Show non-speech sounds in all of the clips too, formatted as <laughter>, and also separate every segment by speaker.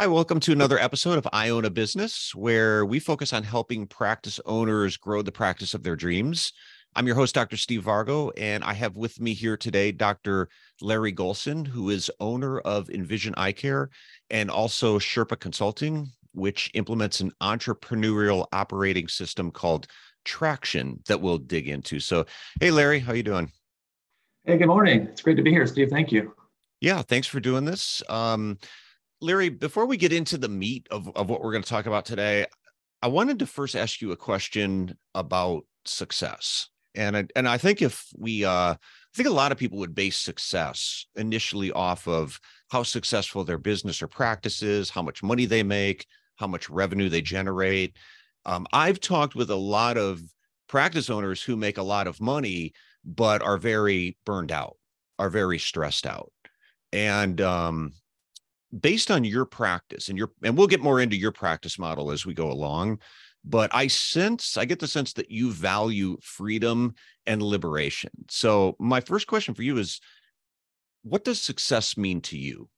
Speaker 1: Hi, welcome to another episode of I Own a Business, where we focus on helping practice owners grow the practice of their dreams. I'm your host, Dr. Steve Vargo, and I have with me here today Dr. Larry Golson, who is owner of Envision Eye Care and also Sherpa Consulting, which implements an entrepreneurial operating system called Traction that we'll dig into. So, hey, Larry, how you doing?
Speaker 2: Hey, good morning. It's great to be here, Steve. Thank you.
Speaker 1: Yeah, thanks for doing this. Um, Larry, before we get into the meat of, of what we're going to talk about today, I wanted to first ask you a question about success. And I, and I think if we, uh, I think a lot of people would base success initially off of how successful their business or practice is, how much money they make, how much revenue they generate. Um, I've talked with a lot of practice owners who make a lot of money, but are very burned out, are very stressed out. And um, based on your practice and your and we'll get more into your practice model as we go along but i sense i get the sense that you value freedom and liberation. So my first question for you is what does success mean to you?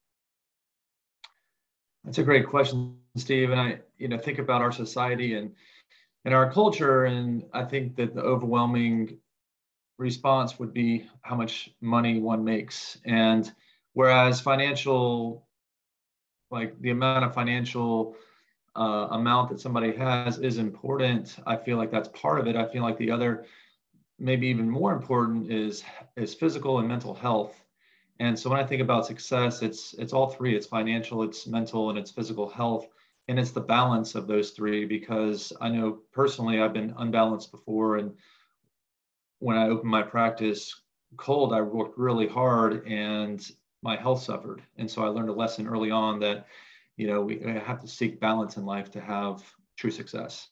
Speaker 2: That's a great question steve and i you know think about our society and and our culture and i think that the overwhelming response would be how much money one makes. And whereas financial like the amount of financial uh, amount that somebody has is important. I feel like that's part of it. I feel like the other, maybe even more important, is is physical and mental health. And so when I think about success, it's it's all three. It's financial, it's mental, and it's physical health. And it's the balance of those three because I know personally I've been unbalanced before. And when I opened my practice cold, I worked really hard and my health suffered. And so I learned a lesson early on that, you know, we have to seek balance in life to have true success.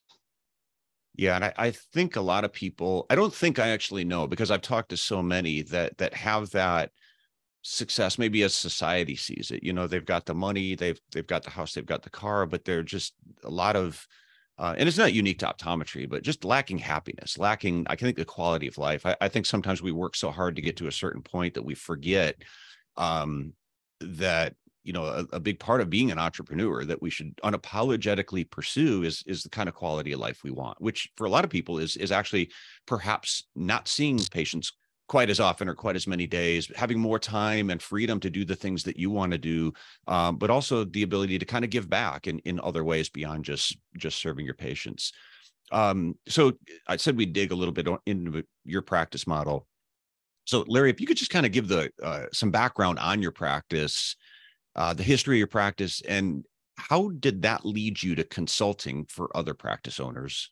Speaker 1: Yeah, and I, I, think a lot of people, I don't think I actually know because I've talked to so many that that have that success, maybe as society sees it. You know, they've got the money, they've they've got the house, they've got the car, but they're just a lot of uh, and it's not unique to optometry, but just lacking happiness, lacking, I think, the quality of life. I, I think sometimes we work so hard to get to a certain point that we forget um, that you know a, a, big part of being an entrepreneur that we should unapologetically pursue is is the kind of quality of life we want which for a lot of people is is actually perhaps not seeing patients quite as often or quite as many days having more time and freedom to do the things that you want to do um, but also the ability to kind of give back in in other ways beyond just just serving your patients. Um, so i said we dig a little bit into your practice model so, Larry, if you could just kind of give the uh, some background on your practice, uh, the history of your practice, and how did that lead you to consulting for other practice owners?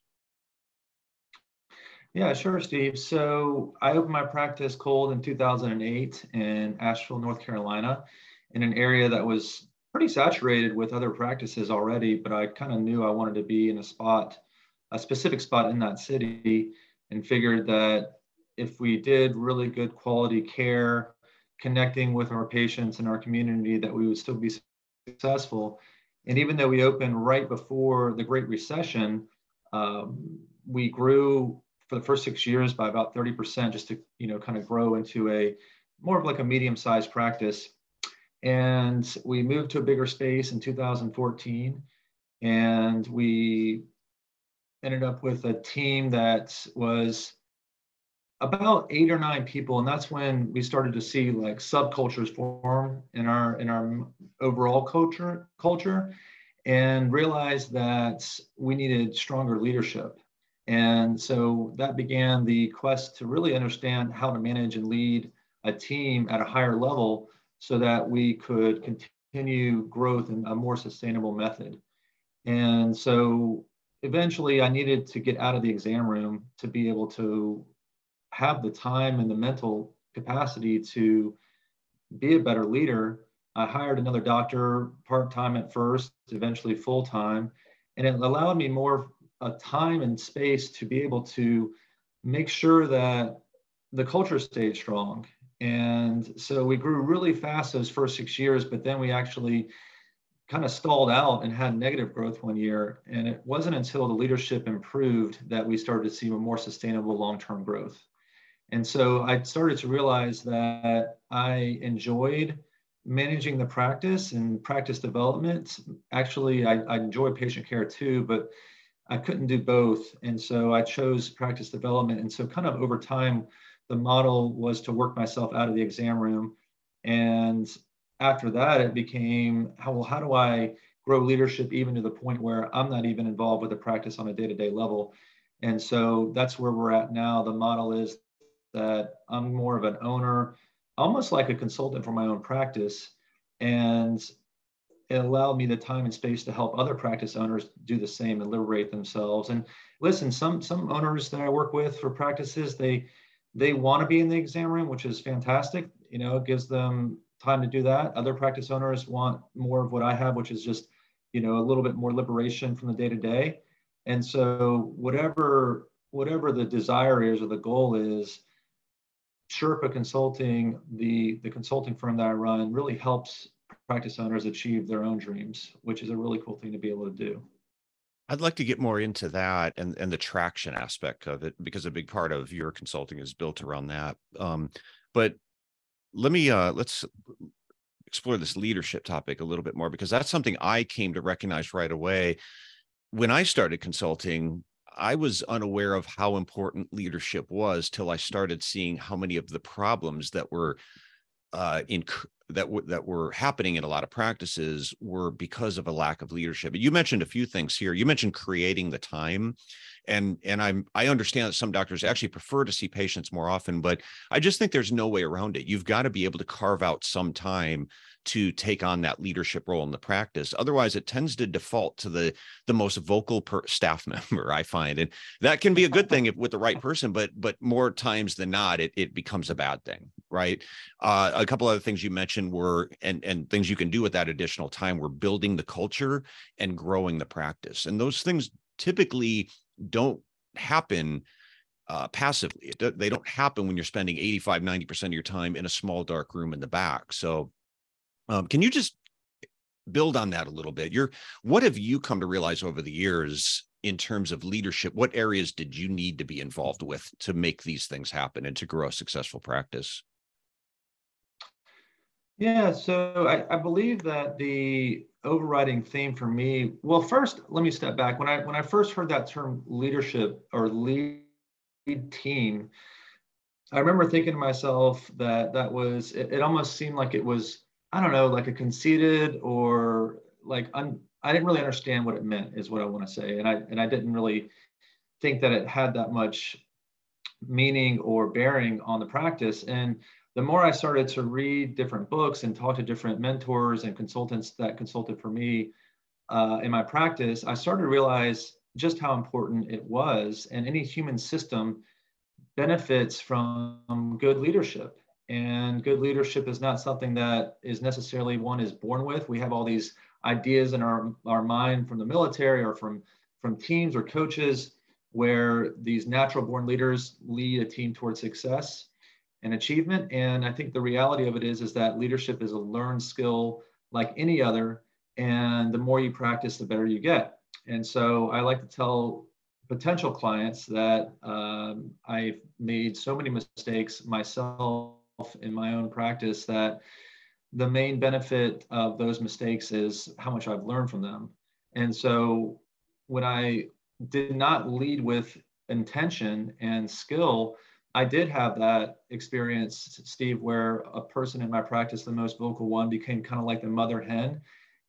Speaker 2: Yeah, sure, Steve. So I opened my practice cold in 2008 in Asheville, North Carolina, in an area that was pretty saturated with other practices already, but I kind of knew I wanted to be in a spot, a specific spot in that city, and figured that if we did really good quality care, connecting with our patients and our community, that we would still be successful. And even though we opened right before the Great Recession, um, we grew for the first six years by about 30% just to you know kind of grow into a more of like a medium-sized practice. And we moved to a bigger space in 2014, and we ended up with a team that was about eight or nine people and that's when we started to see like subcultures form in our in our overall culture culture and realized that we needed stronger leadership. And so that began the quest to really understand how to manage and lead a team at a higher level so that we could continue growth in a more sustainable method. And so eventually i needed to get out of the exam room to be able to have the time and the mental capacity to be a better leader, I hired another doctor part time at first, eventually full time, and it allowed me more uh, time and space to be able to make sure that the culture stayed strong. And so we grew really fast those first six years, but then we actually kind of stalled out and had negative growth one year. And it wasn't until the leadership improved that we started to see a more sustainable long term growth. And so I started to realize that I enjoyed managing the practice and practice development. Actually, I, I enjoy patient care too, but I couldn't do both. And so I chose practice development. And so, kind of over time, the model was to work myself out of the exam room. And after that, it became how well, how do I grow leadership even to the point where I'm not even involved with the practice on a day to day level? And so that's where we're at now. The model is that I'm more of an owner, almost like a consultant for my own practice. And it allowed me the time and space to help other practice owners do the same and liberate themselves. And listen, some some owners that I work with for practices, they they want to be in the exam room, which is fantastic. You know, it gives them time to do that. Other practice owners want more of what I have, which is just, you know, a little bit more liberation from the day to day. And so whatever whatever the desire is or the goal is, Sherpa Consulting, the the consulting firm that I run, really helps practice owners achieve their own dreams, which is a really cool thing to be able to do.
Speaker 1: I'd like to get more into that and, and the traction aspect of it because a big part of your consulting is built around that. Um, but let me uh, let's explore this leadership topic a little bit more because that's something I came to recognize right away. When I started consulting, I was unaware of how important leadership was till I started seeing how many of the problems that were uh, in that w- that were happening in a lot of practices were because of a lack of leadership. You mentioned a few things here. You mentioned creating the time, and and I'm I understand that some doctors actually prefer to see patients more often, but I just think there's no way around it. You've got to be able to carve out some time to take on that leadership role in the practice. Otherwise, it tends to default to the the most vocal per staff <laughs> member. I find, and that can be a good thing if, with the right <laughs> person, but but more times than not, it it becomes a bad thing, right? Uh, a couple other things you mentioned were and and things you can do with that additional time were building the culture and growing the practice, and those things typically don't happen uh, passively. They don't happen when you're spending 85, 90% of your time in a small dark room in the back. So um, can you just build on that a little bit? You're, what have you come to realize over the years in terms of leadership? What areas did you need to be involved with to make these things happen and to grow a successful practice?
Speaker 2: Yeah, so I, I, believe that the overriding theme for me, well, first let me step back. When I when I first heard that term leadership or lead team, I remember thinking to myself that that was it, it almost seemed like it was I don't know, like a conceited or like un, I didn't really understand what it meant is what I want to say. And I and I didn't really think that it had that much meaning or bearing on the practice. And the more I started to read different books and talk to different mentors and consultants that consulted for me uh, in my practice, I started to realize just how important it was. And any human system benefits from good leadership. And good leadership is not something that is necessarily one is born with. We have all these ideas in our, our mind from the military or from, from teams or coaches where these natural born leaders lead a team towards success and achievement. And I think the reality of it is, is that leadership is a learned skill like any other. And the more you practice, the better you get. And so I like to tell potential clients that um, I've made so many mistakes myself in my own practice that the main benefit of those mistakes is how much I've learned from them. And so when I did not lead with intention and skill, I did have that experience, Steve, where a person in my practice, the most vocal one, became kind of like the mother hen.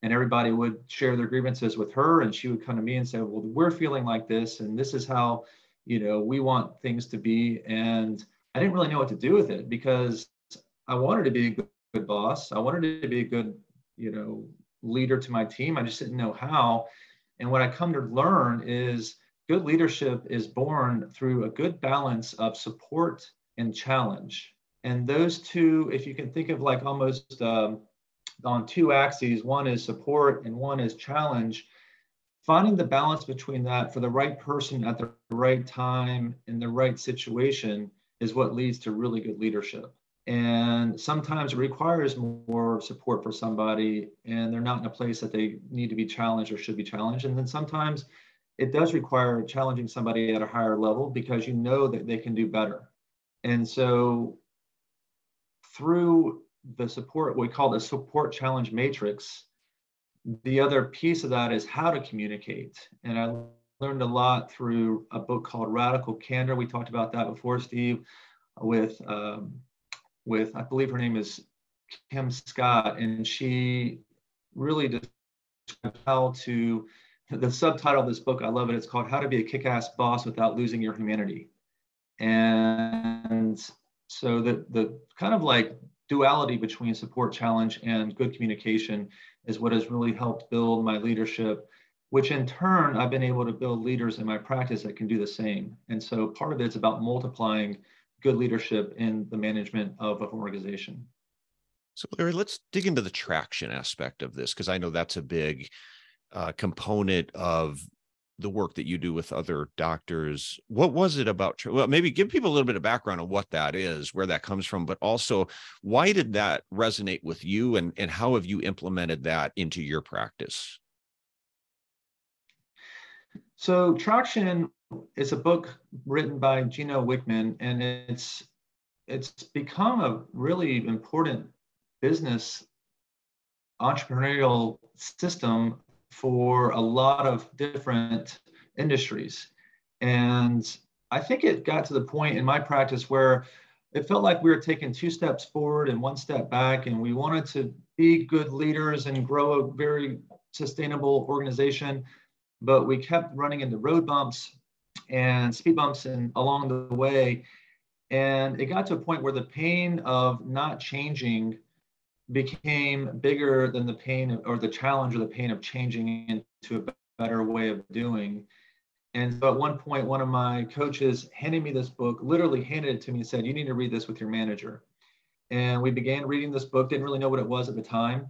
Speaker 2: And everybody would share their grievances with her, and she would come to me and say, Well, we're feeling like this, and this is how, you know, we want things to be. And I didn't really know what to do with it because I wanted to be a good, good boss. I wanted to be a good, you know, leader to my team. I just didn't know how. And what I come to learn is good leadership is born through a good balance of support and challenge. And those two, if you can think of like almost um, on two axes, one is support and one is challenge, finding the balance between that for the right person at the right time in the right situation is what leads to really good leadership. And sometimes it requires more support for somebody, and they're not in a place that they need to be challenged or should be challenged. And then sometimes it does require challenging somebody at a higher level because you know that they can do better. And so through the support we call the support challenge matrix the other piece of that is how to communicate and i learned a lot through a book called radical candor. We talked about that before steve with um, with i believe her name is kim scott and she really described how to the subtitle of this book i love it it's called how to be a kick-ass boss without losing your humanity. And so the the kind of like duality between support challenge and good communication is what has really helped build my leadership which in turn i've been able to build leaders in my practice that can do the same. And so part of it's about multiplying good leadership in the management of an organization.
Speaker 1: So larry let's dig into the traction aspect of this because i know that's a big uh, component of the work that you do with other doctors. What was it about well maybe give people a little bit of background on what that is where that comes from but also why did that resonate with you and and how have you implemented that into your practice
Speaker 2: so traction is a book written by gino wickman and it's it's become a really important business entrepreneurial system for a lot of different industries. And I think it got to the point in my practice where it felt like we were taking two steps forward and one step back, and we wanted to be good leaders and grow a very sustainable organization. But we kept running into road bumps and speed bumps and along the way. And it got to a point where the pain of not changing became bigger than the pain or the challenge or the pain of changing into a better way of doing. And so at one point, one of my coaches handed me this book, literally handed it to me and said, You need to read this with your manager. And we began reading this book, didn't really know what it was at the time,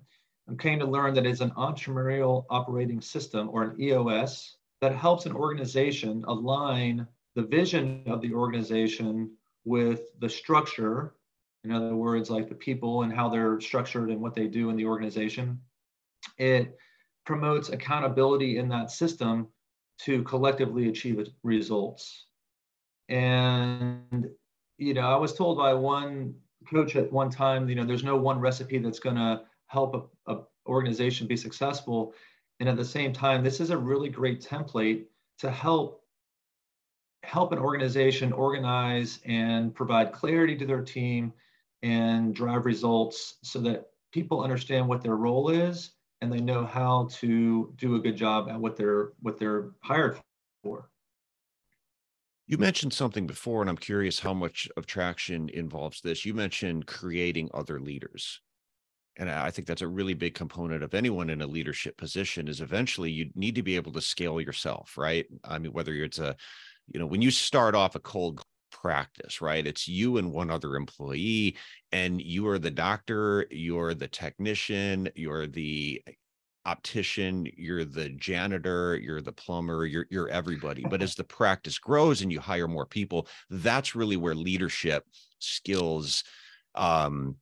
Speaker 2: and came to learn that it's an entrepreneurial operating system or an EOS that helps an organization align the vision of the organization with the structure in other words, like the people and how they're structured and what they do in the organization. It promotes accountability in that system to collectively achieve results. And, you know, I was told by one coach at one time, you know, there's no one recipe that's going to help a, a organization be successful. And at the same time, this is a really great template to help help an organization organize and provide clarity to their team and drive results so that people understand what their role is and they know how to do a good job at what they're what they're hired for.
Speaker 1: You mentioned something before, and I'm curious how much of traction involves this. You mentioned creating other leaders. And I think that's a really big component of anyone in a leadership position is eventually you need to be able to scale yourself, right? I mean, whether it's a, you know, when you start off a cold practice, right? It's you and one other employee, and you are the doctor, you're the technician, you're the optician, you're the janitor, you're the plumber, you're you're everybody. But as <laughs> the practice grows and you hire more people, that's really where leadership skills um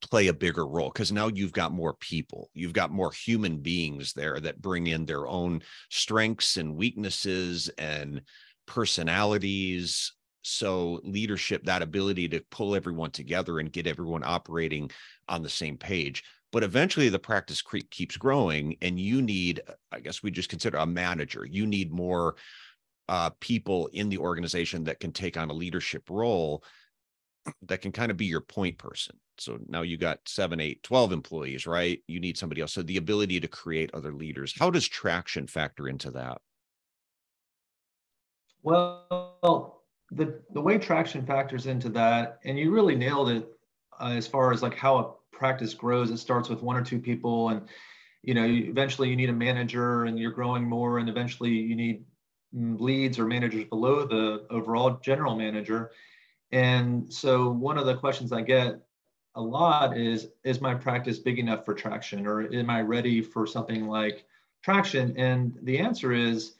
Speaker 1: play a bigger role because now you've got more people you've got more human beings there that bring in their own strengths and weaknesses and personalities. So leadership that ability to pull everyone together and get everyone operating on the same page. But eventually the practice keeps growing and you need i guess we just consider a manager. You need more uh, people in the organization that can take on a leadership role that can kind of be your point person so now you got seven eight 12 employees right you need somebody else so the ability to create other leaders how does traction factor into that
Speaker 2: well the the way traction factors into that, and you really nailed it uh, as far as like how a practice grows. It starts with one or two people, and you know, eventually you need a manager, and you're growing more, and eventually you need mm, leads or managers below the overall general manager. And so one of the questions I get a lot is is my practice big enough for traction or am I ready for something like traction? And the answer is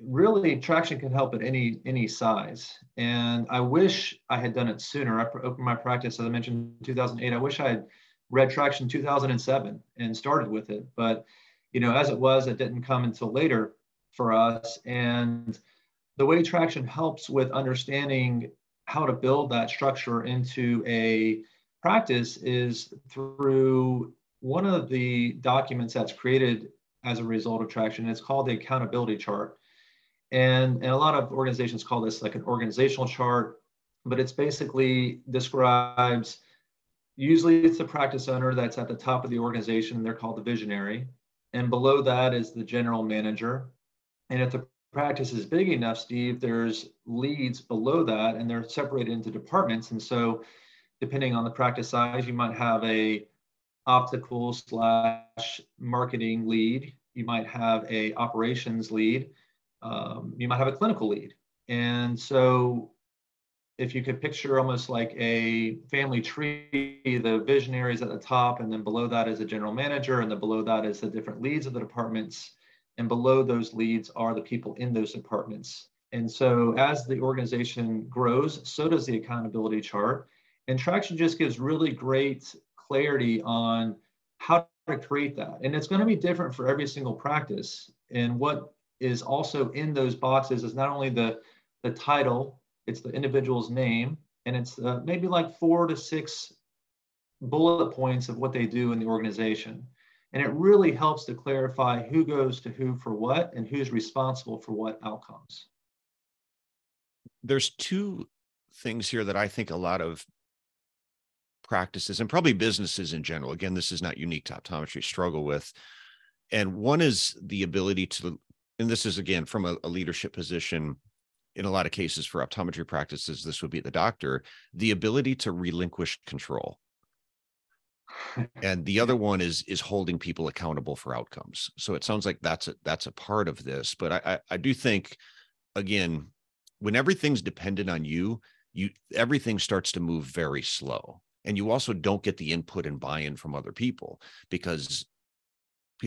Speaker 2: really traction can help at any any size. And i wish i had done it sooner. I opened my practice as i mentioned in 2008 i wish i had read traction 2007 and started with it. But you know as it was it didn't come until later for us. And the way traction helps with understanding how to build that structure into a practice is through one of the documents that's created as a result of traction. It's called the accountability chart. And, and a lot of organizations call this like an organizational chart, but it's basically describes usually it's the practice owner that's at the top of the organization they're called the visionary. And below that is the general manager. And if the practice is big enough, Steve, there's leads below that and they're separated into departments. And so depending on the practice size, you might have a optical slash marketing lead. You might have a operations lead um, you might have a clinical lead. And so if you could picture almost like a family tree, the visionary is at the top, and then below that is a general manager, and then below that is the different leads of the departments. And below those leads are the people in those departments. And so as the organization grows, so does the accountability chart. And Traction just gives really great clarity on how to create that. And it's going to be different for every single practice. And what is also in those boxes is not only the, the title, it's the individual's name, and it's uh, maybe like four to six bullet points of what they do in the organization. And it really helps to clarify who goes to who for what and who's responsible for what outcomes.
Speaker 1: There's two things here that I think a lot of practices and probably businesses in general, again, this is not unique to optometry, struggle with. And one is the ability to and this is again from a, a leadership position in a lot of cases for optometry practices this would be the doctor the ability to relinquish control and the other one is is holding people accountable for outcomes. So it sounds like that's a that's a part of this but i i, I do think again when everything's dependent on you you everything starts to move very slow. And you also don't get the input and buy-in from other people because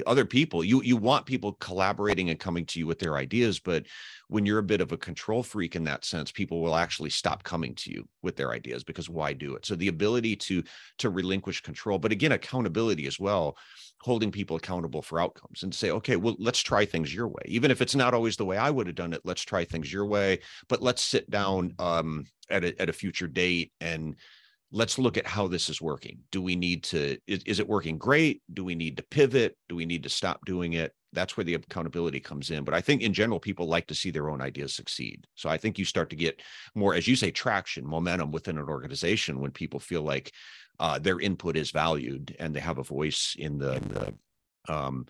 Speaker 1: other people you you want people collaborating and coming to you with their ideas but when you're a bit of a control freak in that sense people will actually stop coming to you with their ideas because why do it? So the ability to to relinquish control but again accountability as well holding people accountable for outcomes and say okay well let's try things your way. Even if it's not always the way i would have done it let's try things your way but let's sit down um at a, at a future date and let's look at how this is working. Do we need to, is, is, it working great? Do we need to pivot? Do we need to stop doing it? That's where the accountability comes in. But I think in general, people like to see their own ideas succeed. So I think you start to get more, as you say, traction, momentum within an organization when people feel like uh, their input is valued and they have a voice in the, in the um,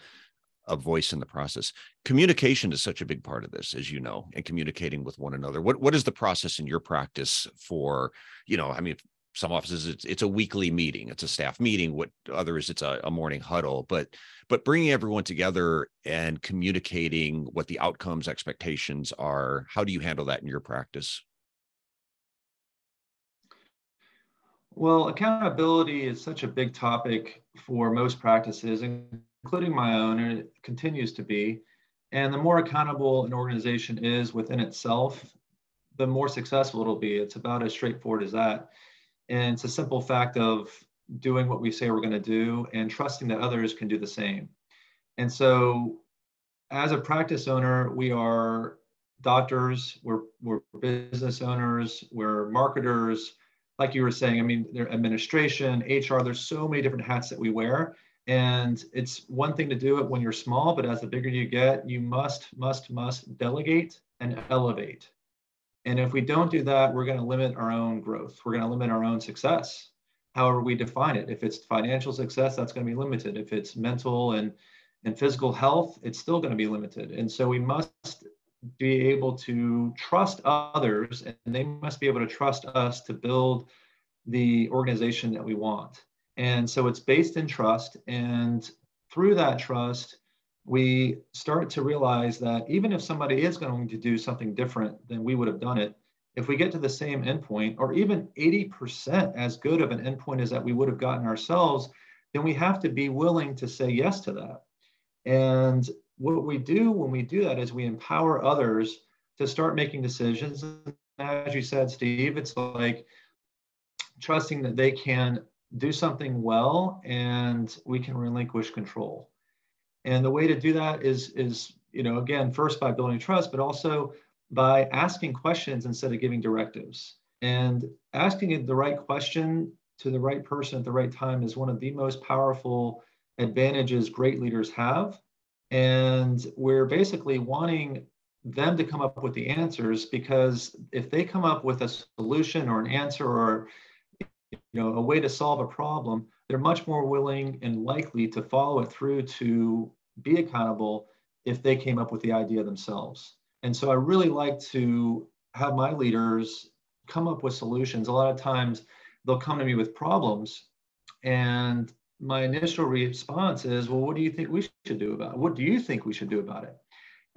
Speaker 1: a voice in the process. Communication is such a big part of this, as you know, and communicating with one another. What what is the process in your practice for, you know, I mean, some offices it's, it's a weekly meeting it's a staff meeting what others it's a, a, morning huddle but but bringing everyone together and communicating what the outcomes expectations are how do you handle that in your practice?
Speaker 2: Well accountability is such a big topic for most practices including my own and it continues to be. And the more accountable an organization is within itself the more successful it'll be. It's about as straightforward as that and it's a simple fact of doing what we say we're going to do and trusting that others can do the same. And so, as a practice owner, we are doctors, we're, we're business owners, we're marketers. Like you were saying, I mean, there administration, HR, there's so many different hats that we wear. And it's one thing to do it when you're small, but as the bigger you get, you must, must, must delegate and elevate. And if we don't do that, we're going to limit our own growth. We're going to limit our own success, however we define it. If it's financial success, that's going to be limited. If it's mental and, and physical health, it's still going to be limited. And so we must be able to trust others, and they must be able to trust us to build the organization that we want. And so it's based in trust. And through that trust, we start to realize that even if somebody is going to do something different than we would have done it, if we get to the same endpoint, or even 80% as good of an endpoint as that we would have gotten ourselves, then we have to be willing to say yes to that. And what we do when we do that is we empower others to start making decisions. As you said, Steve, it's like trusting that they can do something well and we can relinquish control. And the way to do that is, is you know, again, first by building trust, but also by asking questions instead of giving directives. And asking the right question to the right person at the right time is one of the most powerful advantages great leaders have. And we're basically wanting them to come up with the answers because if they come up with a solution or an answer or you know a way to solve a problem they're much more willing and likely to follow it through to be accountable if they came up with the idea themselves and so i really like to have my leaders come up with solutions a lot of times they'll come to me with problems and my initial response is well what do you think we should do about it what do you think we should do about it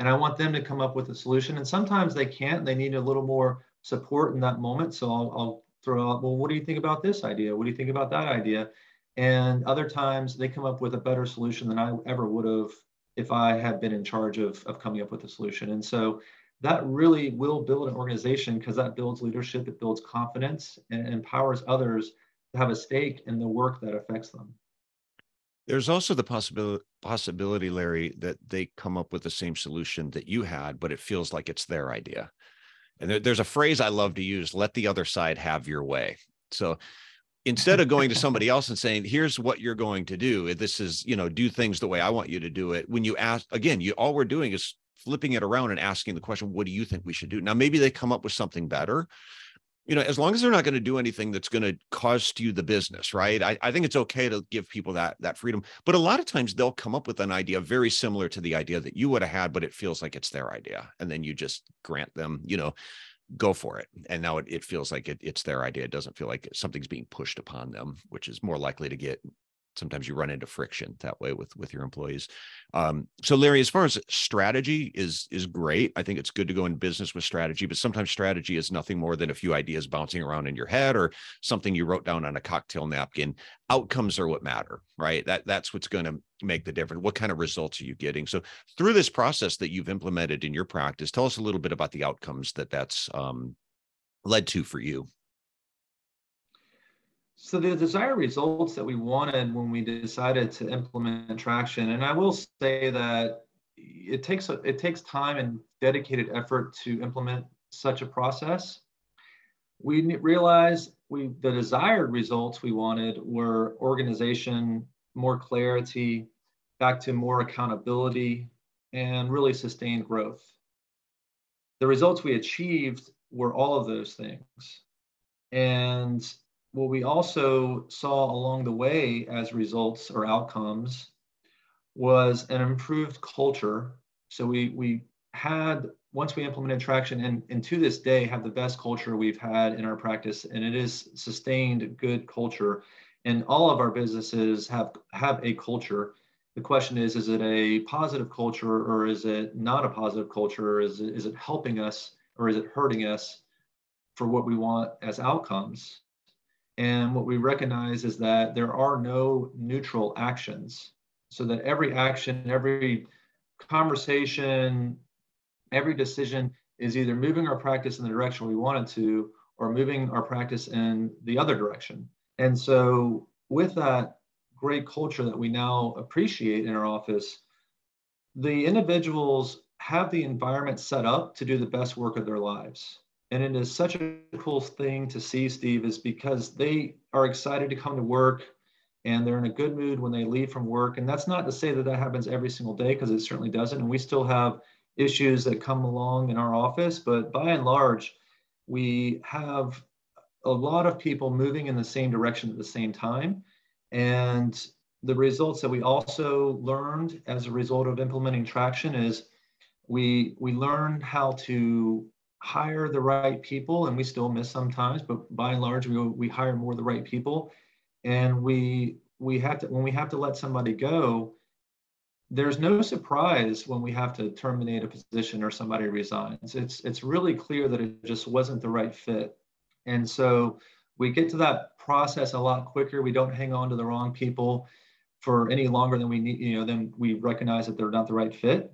Speaker 2: and I want them to come up with a solution. And sometimes they can't, they need a little more support in that moment. So I'll, I'll throw out, well, what do you think about this idea? What do you think about that idea? And other times they come up with a better solution than I ever would have if I had been in charge of, of coming up with a solution. And so that really will build an organization because that builds leadership, it builds confidence and empowers others to have a stake in the work that affects them.
Speaker 1: There's also the possibility possibility, Larry, that they come up with the same solution that you had, but it feels like it's their idea. And there, there's a phrase I love to use: "Let the other side have your way." So instead of going to somebody else and saying here's what you're going to do this is you know do things the way i want you to do it when you ask again you all we're doing is flipping it around and asking the question what do you think we should do now maybe they come up with something better you know, as long as they're not going to do anything that's going to cost you the business, right? I, I think it's okay to give people that that freedom. But a lot of times they'll come up with an idea very similar to the idea that you would have had, but it feels like it's their idea. And then you just grant them, you know, go for it. And now it, it feels like it, it's their idea. It doesn't feel like something's being pushed upon them, which is more likely to get sometimes you run into friction that way with with your employees. Um, so larry as far as strategy is is great. I think it's good to go in business with strategy but sometimes strategy is nothing more than a few ideas bouncing around in your head or something you wrote down on a cocktail napkin. Outcomes are what matter right? That that's what's going to make the difference. What kind of results are you getting? So through this process that you've implemented in your practice tell us a little bit about the outcomes that that's um, led to for you
Speaker 2: so the desired results that we wanted when we decided to implement traction, and I will say that it takes it takes time and dedicated effort to implement such a process. We realized we the desired results we wanted were organization, more clarity, back to more accountability, and really sustained growth. The results we achieved were all of those things. And what we also saw along the way as results or outcomes was an improved culture. So we we had once we implemented traction and, and to this day have the best culture we've had in our practice and it is sustained good culture. And all of our businesses have have a culture. The question is is it a positive culture or is it not a positive culture? Is it, is it helping us or is it hurting us for what we want as outcomes and what we recognize is that there are no neutral actions. So that every action, every conversation, every decision is either moving our practice in the direction we wanted to or moving our practice in the other direction. And so, with that great culture that we now appreciate in our office, the individuals have the environment set up to do the best work of their lives. And it is such a cool thing to see, Steve, is because they are excited to come to work and they're in a good mood when they leave from work. And that's not to say that that happens every single day, because it certainly doesn't. And we still have issues that come along in our office. But by and large, we have a lot of people moving in the same direction at the same time. And the results that we also learned as a result of implementing traction is we we learned how to hire the right people and we still miss sometimes but by and large we, we hire more the right people. And we we have to when we have to let somebody go there's no surprise when we have to terminate a position or somebody resigns. It's it's really clear that it just wasn't the right fit. And so we get to that process a lot quicker. We don't hang on to the wrong people for any longer than we need you know then we recognize that they're not the right fit.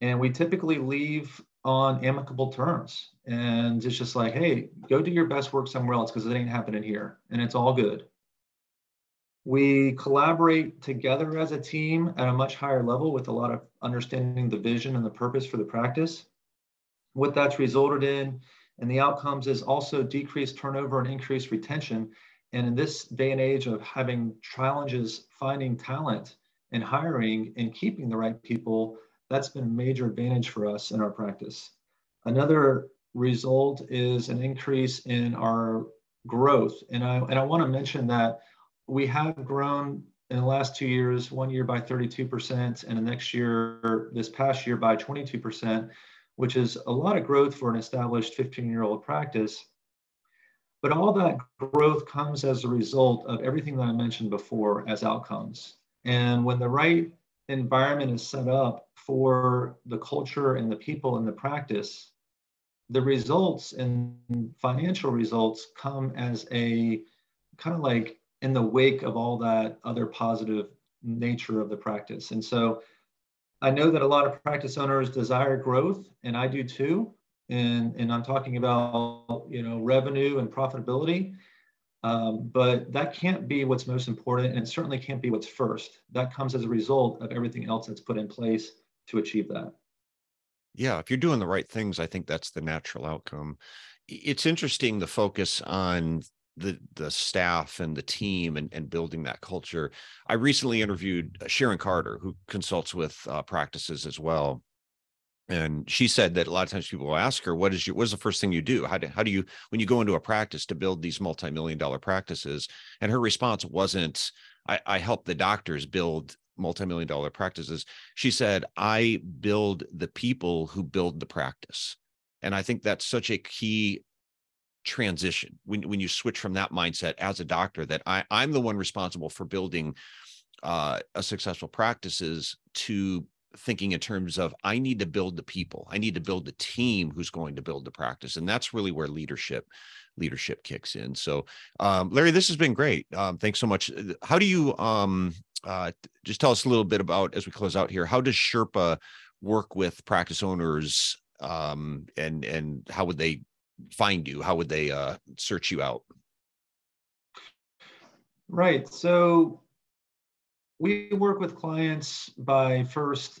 Speaker 2: And we typically leave on amicable terms. And it's just like, hey, go do your best work somewhere else because it ain't happening here. And it's all good. We collaborate together as a team at a much higher level with a lot of understanding the vision and the purpose for the practice. What that's resulted in and the outcomes is also decreased turnover and increased retention. And in this day and age of having challenges finding talent and hiring and keeping the right people, that's been a major advantage for us in our practice. Another result is an increase in our growth. And I, and I want to mention that we have grown in the last two years, one year by 32%, and the next year, this past year by 22%, which is a lot of growth for an established 15 year old practice. But all that growth comes as a result of everything that I mentioned before as outcomes. And when the right environment is set up for the culture and the people and the practice, the results and financial results come as a kind of like in the wake of all that other positive nature of the practice. And so I know that a lot of practice owners desire growth, and I do too. And, and I'm talking about you know revenue and profitability. Um, but that can't be what's most important, and it certainly can't be what's first. That comes as a result of everything else that's put in place to achieve that.
Speaker 1: Yeah, if you're doing the right things, I think that's the natural outcome. It's interesting the focus on the the staff and the team and, and building that culture. I recently interviewed uh, Sharon Carter, who consults with uh, practices as well, and she said that a lot of times people will ask her, "What is your what is the first thing you do? How do how do you when you go into a practice to build these multi million dollar practices?" And her response wasn't, "I, I help the doctors build multi-million dollar practices she said i build the people who build the practice. And i think that's such a key transition. When, when you switch from that mindset as a doctor that I, i'm the one responsible for building uh, a successful practices to thinking in terms of i need to build the people. I need to build the team who's going to build the practice. And that's really where leadership leadership kicks in. So um, larry this has been great. Um, thanks so much. How do you um, uh, just tell us a little bit about as we close out here how does sherpa work with practice owners um, and and how would they find you? How would they uh, search you out?
Speaker 2: Right. So we work with clients by first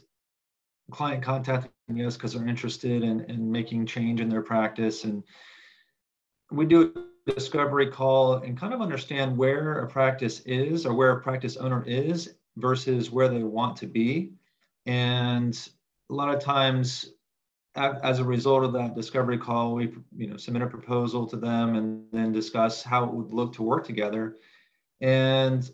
Speaker 2: client contacting us because they're interested in, in making change in their practice. And we do discovery call and kind of understand where a practice is or where a practice owner is versus where they want to be. And a lot of times as a result of that discovery call, we you know submit a proposal to them and then discuss how it would look to work together. And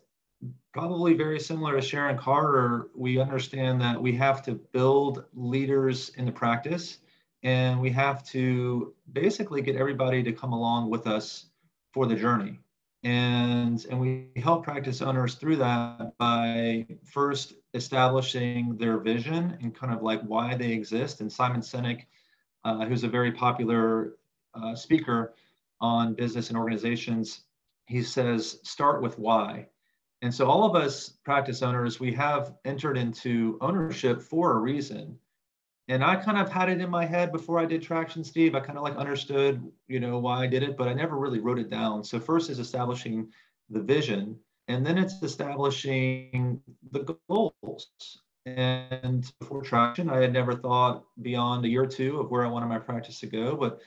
Speaker 2: probably very similar to Sharon Carter, we understand that we have to build leaders in the practice and we have to basically get everybody to come along with us for the journey. And, and we help practice owners through that by first establishing their vision and kind of like why they exist. And Simon Sinek, uh, who's a very popular uh, speaker on business and organizations, he says, start with why. And so all of us practice owners, we have entered into ownership for a reason. And I kind of had it in my head before I did traction, Steve. I kind of like understood, you know, why I did it, but I never really wrote it down. So first is establishing the vision and then it's establishing the goals. And before traction, I had never thought beyond a year or two of where I wanted my practice to go. But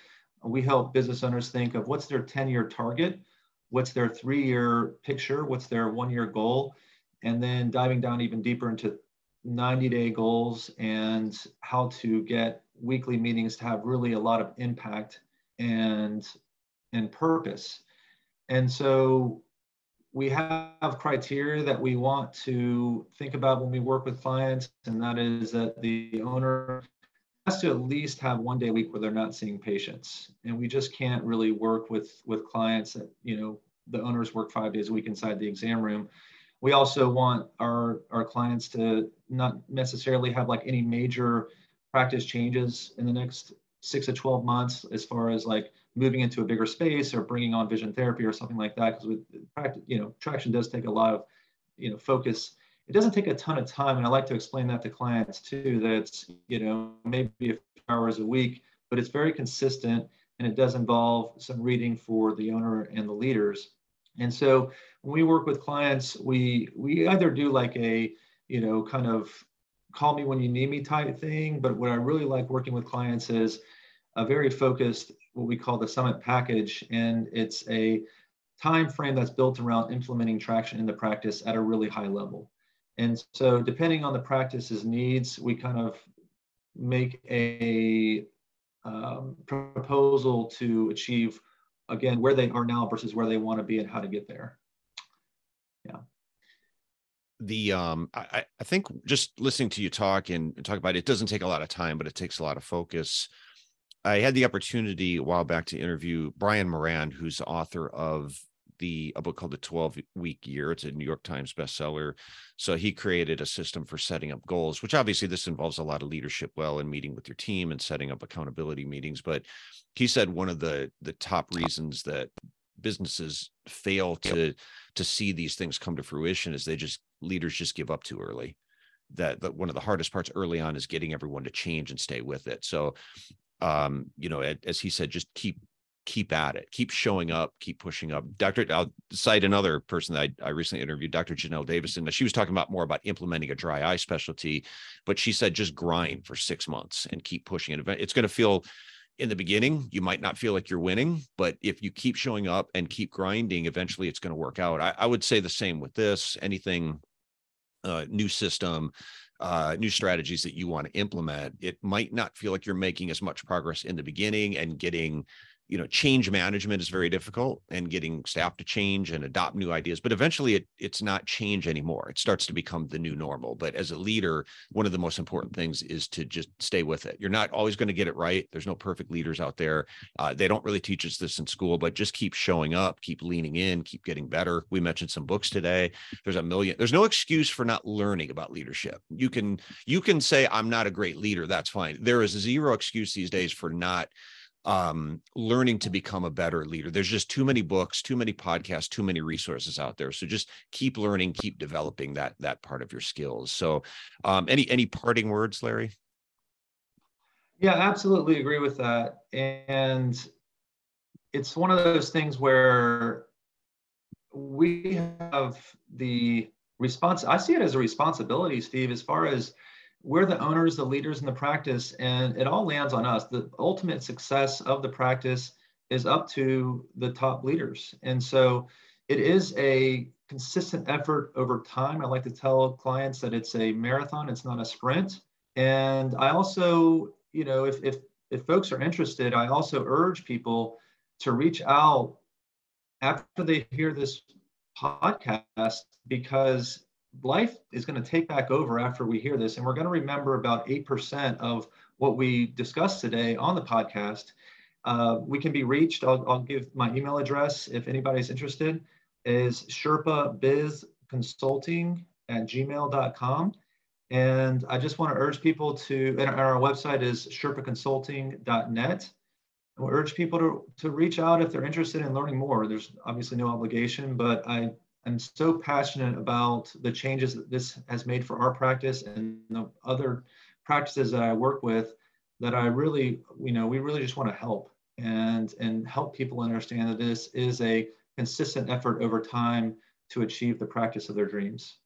Speaker 2: we help business owners think of what's their 10 year target, what's their three year picture, what's their one year goal, and then diving down even deeper into 90 day goals and how to get weekly meetings to have really a lot of impact and and purpose. And so we have criteria that we want to think about when we work with clients, and that is that the owner has to at least have one day a week where they're not seeing patients. And we just can't really work with with clients that you know the owners work five days a week inside the exam room. We also want our our clients to not necessarily have like any major practice changes in the next six to 12 months as far as like moving into a bigger space or bringing on vision therapy or something like that because with practice you know traction does take a lot of you know focus. It doesn't take a ton of time and i like to explain that to clients too that it's you know maybe a few hours a week but it's very consistent and it does involve some reading for the owner and the leaders and so when we work with clients we we either do like a you know kind of call me when you need me type thing but what i really like working with clients is a very focused what we call the summit package and it's a time frame that's built around implementing traction in the practice at a really high level. And so depending on the practice's needs, we kind of make a um, proposal to achieve, again, where they are now versus where they want to be and how to get there. Yeah.
Speaker 1: The um, I, I think just listening to you talk and talk about it, it doesn't take a lot of time, but it takes a lot of focus. I had the opportunity a while back to interview Brian Moran, who's author of the a book called the 12 week year. It's a new york times bestseller. So he created a system for setting up goals which obviously this involves a lot of leadership well and meeting with your team and setting up accountability meetings. But he said one of the the top reasons that businesses fail to to see these things come to fruition is they just leaders just give up too early. That, that one of the hardest parts early on is getting everyone to change and stay with it. So um you know as he said just keep keep at it, keep showing up, keep pushing up. Dr. I'll cite another person that I, I recently interviewed, Dr. Janelle Davison. She was talking about more about implementing a dry eye specialty, but she said just grind for six months and keep pushing it. It's going to feel in the beginning, you might not feel like you're winning, but if you keep showing up and keep grinding, eventually it's going to work out. I, I would say the same with this. Anything, uh, new system, uh, new strategies that you want to implement, it might not feel like you're making as much progress in the beginning and getting you know change management is very difficult and getting staff to change and adopt new ideas but eventually it it's not change anymore. It starts to become the new normal but as a leader one of the most important things is to just stay with it. You're not always going to get it right. There's no perfect leaders out there. Uh, they don't really teach us this in school but just keep showing up keep leaning in keep getting better. We mentioned some books today. There's a million there's no excuse for not learning about leadership. You can you can say i'm not a great leader that's fine. There is zero excuse these days for not um, learning to become a better leader. There's just too many books, too many podcasts, too many resources out there. So just keep learning, keep developing that that part of your skills. So, um, any any parting words, Larry?
Speaker 2: Yeah, absolutely agree with that. And it's one of those things where we have the response. I see it as a responsibility, Steve, as far as we're the owners, the leaders in the practice, and it all lands on us. The ultimate success of the practice is up to the top leaders. And so it is a consistent effort over time. I like to tell clients that it's a marathon, it's not a sprint. And I also, you know, if if if folks are interested, I also urge people to reach out after they hear this podcast because life is going to take back over after we hear this, and we're going to remember about 8% of what we discussed today on the podcast. Uh, we can be reached. I'll, I'll, give my email address if anybody's interested, is Sherpa Biz Consulting at gmail.com. And I just want to urge people to, and our website is sherpaconsulting.net. We'll urge people to, to reach out if they're interested in learning more. There's obviously no obligation, but I I'm so passionate about the changes that this has made for our practice and the other practices that I work with that I really, you know, we really just want to help and and help people understand that this is a consistent effort over time to achieve the practice of their dreams.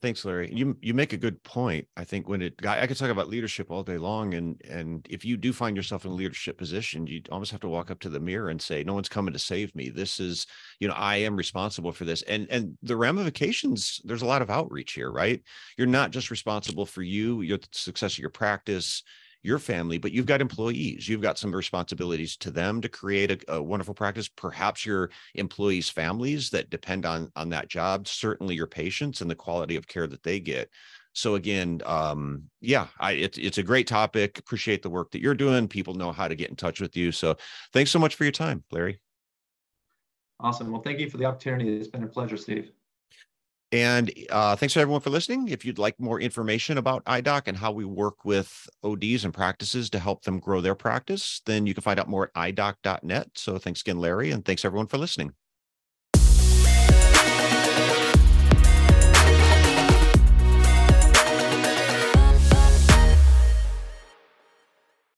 Speaker 1: Thanks, Larry. You you make a good point. I think when it I could talk about leadership all day long, and and if you do find yourself in a leadership position, you almost have to walk up to the mirror and say, "No one's coming to save me. This is, you know, I am responsible for this." And and the ramifications. There's a lot of outreach here, right? You're not just responsible for you, your success of your practice, your family, but you've got employees. You've got some responsibilities to them to create a, a, wonderful practice. Perhaps your employees' families that depend on on that job. Certainly, your patients and the quality of care that they get. So again, um, yeah, I, it's it's a great topic. Appreciate the work that you're doing. People know how to get in touch with you. So thanks so much for your time, Larry.
Speaker 2: Awesome. Well, thank you for the opportunity. It's been a pleasure, Steve.
Speaker 1: And uh, thanks to everyone for listening. If you'd like more information about iDoc and how we work with ODs and practices to help them grow their practice, then you can find out more at idoc.net. So thanks again, Larry, and thanks everyone for listening.